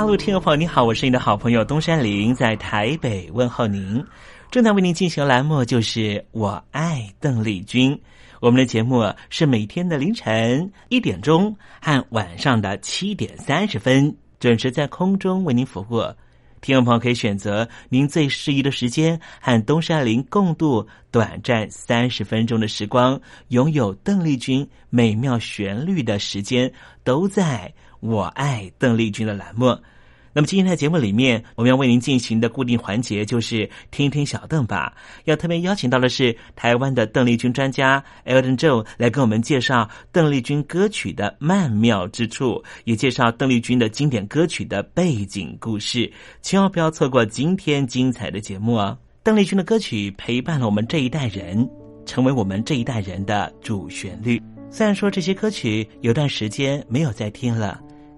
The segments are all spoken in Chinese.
大陆听众朋友，你好，我是你的好朋友东山林，在台北问候您。正在为您进行的栏目就是《我爱邓丽君》，我们的节目是每天的凌晨一点钟和晚上的七点三十分准时在空中为您服务。听众朋友可以选择您最适宜的时间，和东山林共度短暂三十分钟的时光，拥有邓丽君美妙旋律的时间，都在。我爱邓丽君的栏目，那么今天的节目里面，我们要为您进行的固定环节就是听听小邓吧。要特别邀请到的是台湾的邓丽君专家 Elton Joe 来跟我们介绍邓丽君歌曲的曼妙之处，也介绍邓丽君的经典歌曲的背景故事。千万不要错过今天精彩的节目哦！邓丽君的歌曲陪伴了我们这一代人，成为我们这一代人的主旋律。虽然说这些歌曲有段时间没有再听了。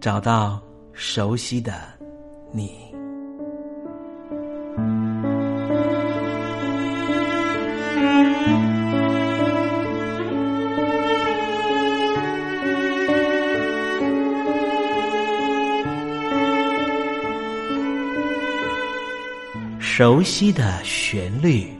找到熟悉的你，熟悉的旋律。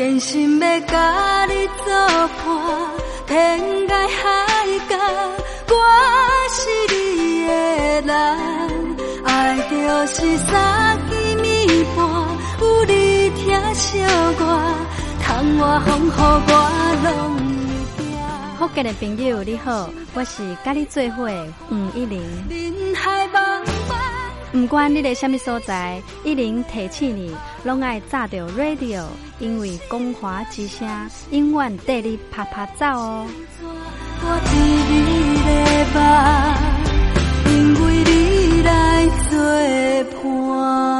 真心要甲你做伴，天涯海角，我是你的人。爱就是三更暝半，有你疼惜我，窗外风雨我拢会惊。福建的朋友你好，我是甲你做伙吴一玲。不管你在什么所在，一零提起你，拢爱炸着 radio，因为光华之声永远带你啪啪走哦。我因为你来做伴。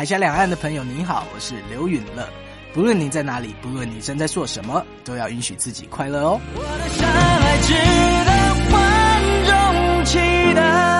海峡两岸的朋友，您好，我是刘允乐。不论你在哪里，不论你正在做什么，都要允许自己快乐哦。我的相爱值得万众期待。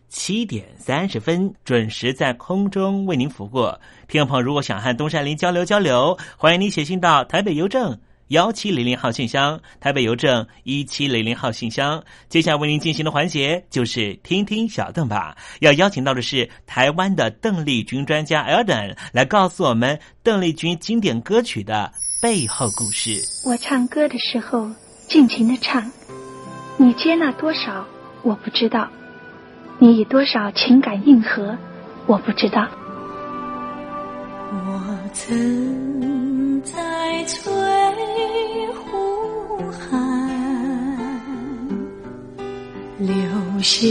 七点三十分准时在空中为您服务。听众朋友，如果想和东山林交流交流，欢迎你写信到台北邮政幺七零零号信箱，台北邮政一七零零号信箱。接下来为您进行的环节就是听听小邓吧，要邀请到的是台湾的邓丽君专家 Elden 来告诉我们邓丽君经典歌曲的背后故事。我唱歌的时候尽情的唱，你接纳多少我不知道，你以多少情感应和我不知道。我曾在翠湖畔留下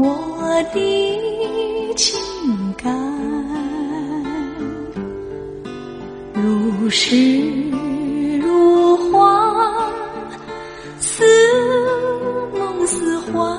我的情感，如诗如画，似梦似幻，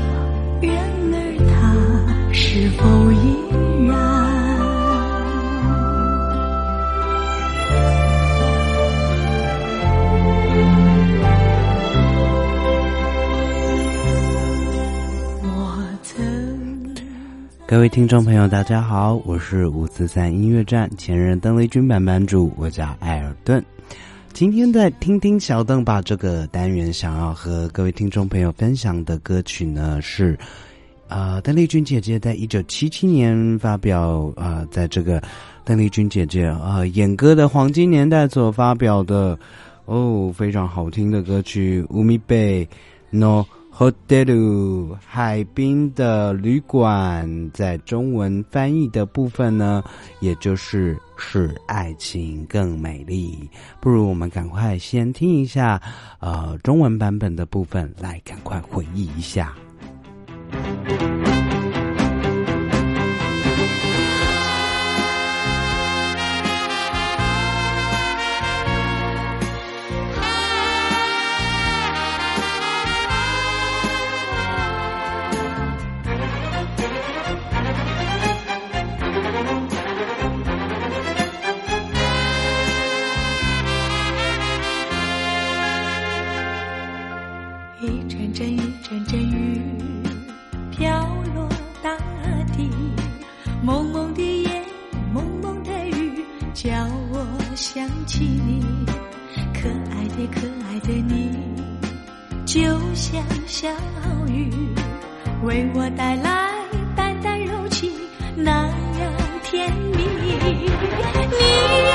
是否依然？各位听众朋友，大家好，我是五四三音乐站前任邓丽君版版主，我叫艾尔顿。今天在听听小邓把这个单元想要和各位听众朋友分享的歌曲呢是，啊，邓丽君姐姐在一九七七年发表啊，在这个邓丽君姐姐啊演歌的黄金年代所发表的哦非常好听的歌曲《乌米贝 No》。Hotel 海滨的旅馆，在中文翻译的部分呢，也就是使爱情更美丽。不如我们赶快先听一下，呃，中文版本的部分，来赶快回忆一下。Thank you. 想起你可爱的可爱的你就像小雨为我带来淡淡柔情那样甜蜜。你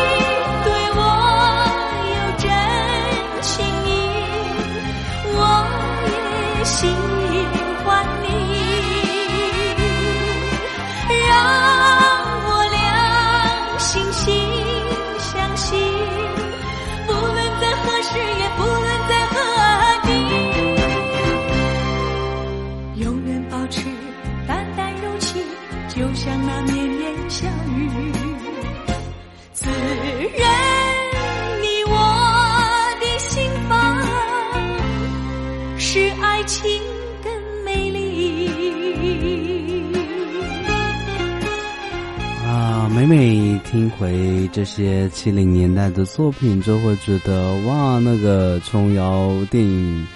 情更美丽。啊，每每听回这些七零年代的作品，就会觉得哇，那个琼瑶电影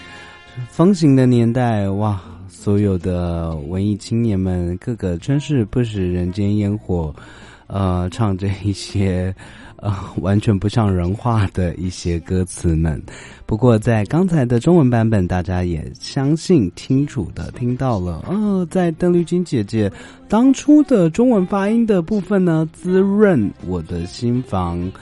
风行的年代，哇，所有的文艺青年们，个个真是不食人间烟火，呃，唱着一些。呃，完全不像人话的一些歌词们。不过，在刚才的中文版本，大家也相信清楚的听到了。呃，在邓丽君姐姐当初的中文发音的部分呢，滋润我的心房，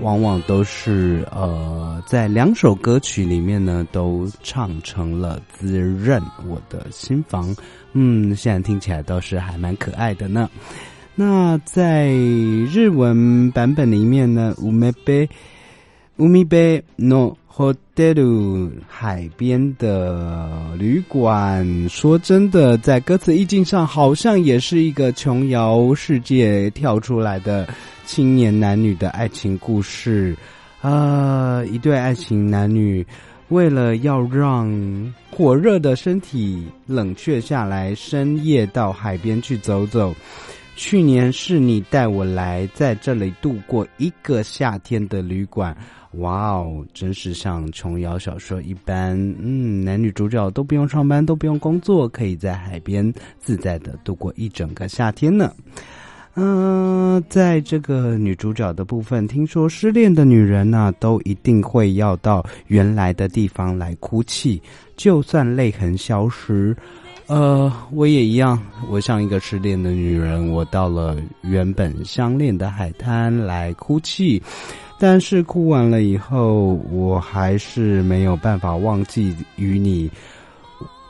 往往都是呃，在两首歌曲里面呢，都唱成了滋润我的心房。嗯，现在听起来倒是还蛮可爱的呢。那在日文版本里面呢，乌梅贝乌米贝诺 hotel 海边的旅馆。说真的，在歌词意境上，好像也是一个琼瑶世界跳出来的青年男女的爱情故事。啊，一对爱情男女。为了要让火热的身体冷却下来，深夜到海边去走走。去年是你带我来，在这里度过一个夏天的旅馆。哇哦，真是像琼瑶小说一般，嗯，男女主角都不用上班，都不用工作，可以在海边自在的度过一整个夏天呢。嗯，在这个女主角的部分，听说失恋的女人呢，都一定会要到原来的地方来哭泣，就算泪痕消失。呃，我也一样，我像一个失恋的女人，我到了原本相恋的海滩来哭泣，但是哭完了以后，我还是没有办法忘记与你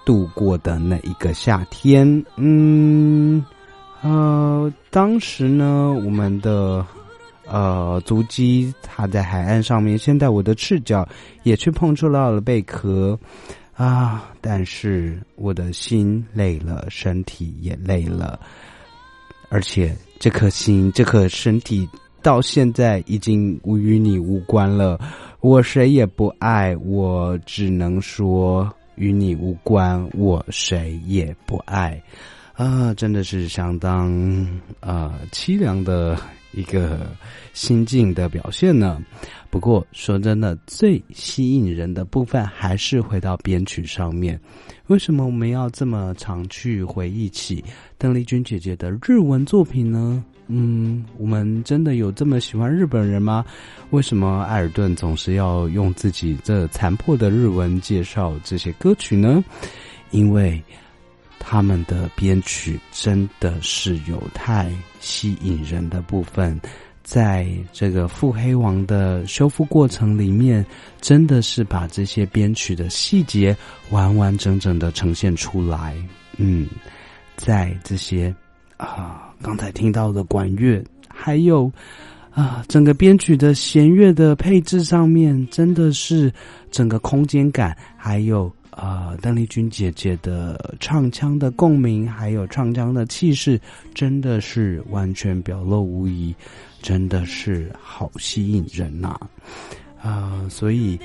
度过的那一个夏天。嗯。呃，当时呢，我们的呃足迹踏在海岸上面，现在我的赤脚也去碰触到了贝壳啊，但是我的心累了，身体也累了，而且这颗心、这颗身体到现在已经无与你无关了，我谁也不爱，我只能说与你无关，我谁也不爱。啊，真的是相当啊凄凉的一个心境的表现呢。不过说真的，最吸引人的部分还是回到编曲上面。为什么我们要这么常去回忆起邓丽君姐姐的日文作品呢？嗯，我们真的有这么喜欢日本人吗？为什么艾尔顿总是要用自己这残破的日文介绍这些歌曲呢？因为。他们的编曲真的是有太吸引人的部分，在这个腹黑王的修复过程里面，真的是把这些编曲的细节完完整整的呈现出来。嗯，在这些啊刚才听到的管乐，还有啊整个编曲的弦乐的配置上面，真的是整个空间感还有。啊，邓丽君姐姐的唱腔的共鸣，还有唱腔的气势，真的是完全表露无遗，真的是好吸引人呐！啊，所以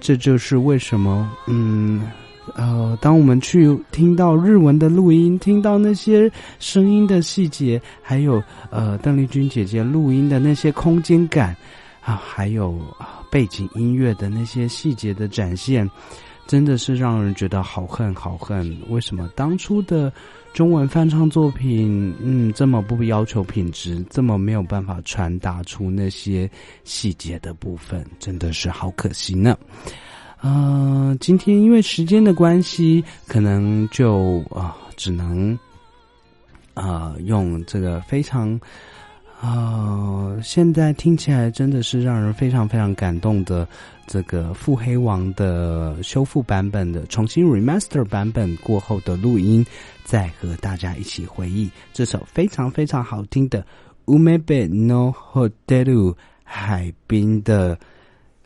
这就是为什么，嗯，呃，当我们去听到日文的录音，听到那些声音的细节，还有呃，邓丽君姐姐录音的那些空间感啊，还有背景音乐的那些细节的展现。真的是让人觉得好恨好恨！为什么当初的中文翻唱作品，嗯，这么不要求品质，这么没有办法传达出那些细节的部分，真的是好可惜呢。呃，今天因为时间的关系，可能就啊，只能啊，用这个非常。啊，现在听起来真的是让人非常非常感动的这个《腹黑王》的修复版本的重新 remaster 版本过后的录音，再和大家一起回忆这首非常非常好听的《Umebe no Hotel》海滨的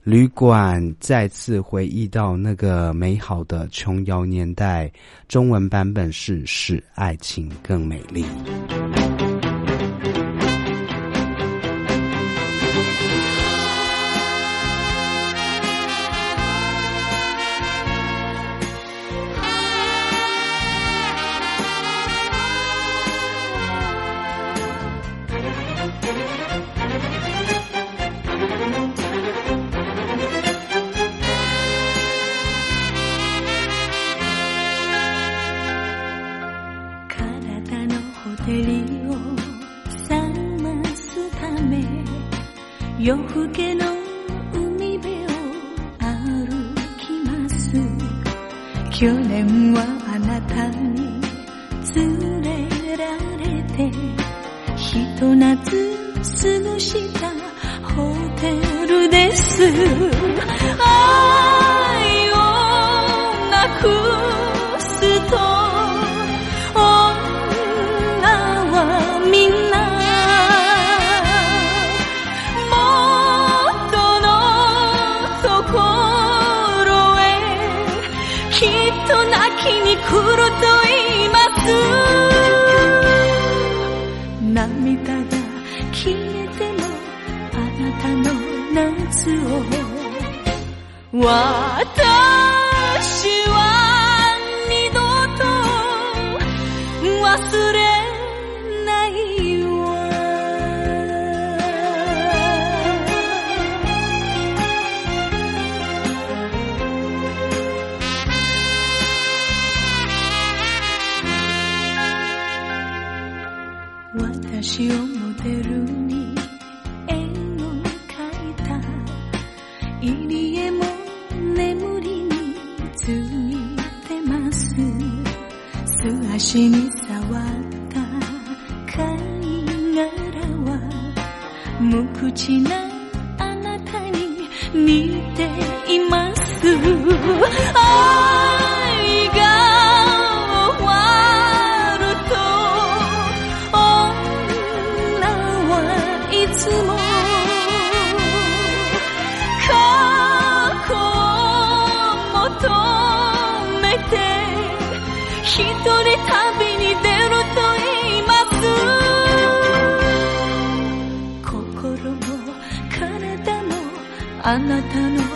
旅馆，再次回忆到那个美好的琼瑶年代。中文版本是《使爱情更美丽》。夜更けの海辺を歩きます。去年はあなたに連れられてひと夏過ごしたホテルです。私は二度と忘れないわ私をモデルにに触った貝殻は無口なあなたの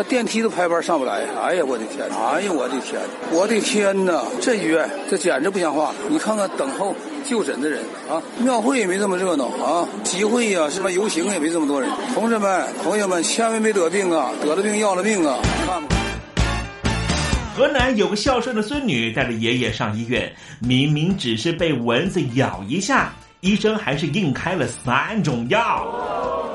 那电梯都排班上不来。哎呀，我的天！哎呀，我的天！我的天哪！这医院这简直不像话！你看看等候就诊的人啊，庙会也没这么热闹啊，集会呀、什么游行也没这么多人。同志们、朋友们，千万别得病啊！得了病要了命啊！看吧。河南有个孝顺的孙女带着爷爷上医院，明明只是被蚊子咬一下，医生还是硬开了三种药。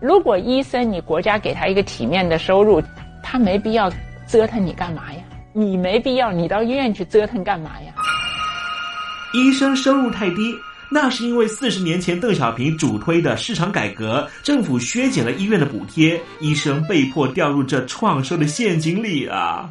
如果医生你国家给他一个体面的收入，他没必要折腾你干嘛呀？你没必要你到医院去折腾干嘛呀？医生收入太低，那是因为四十年前邓小平主推的市场改革，政府削减了医院的补贴，医生被迫掉入这创收的陷阱里啊！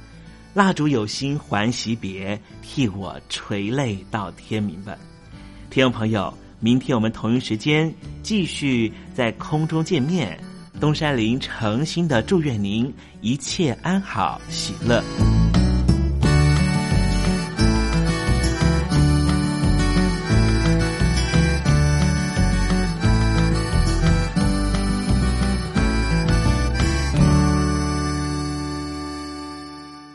蜡烛有心还惜别，替我垂泪到天明吧，听众朋友，明天我们同一时间继续在空中见面。东山林诚心的祝愿您一切安好，喜乐。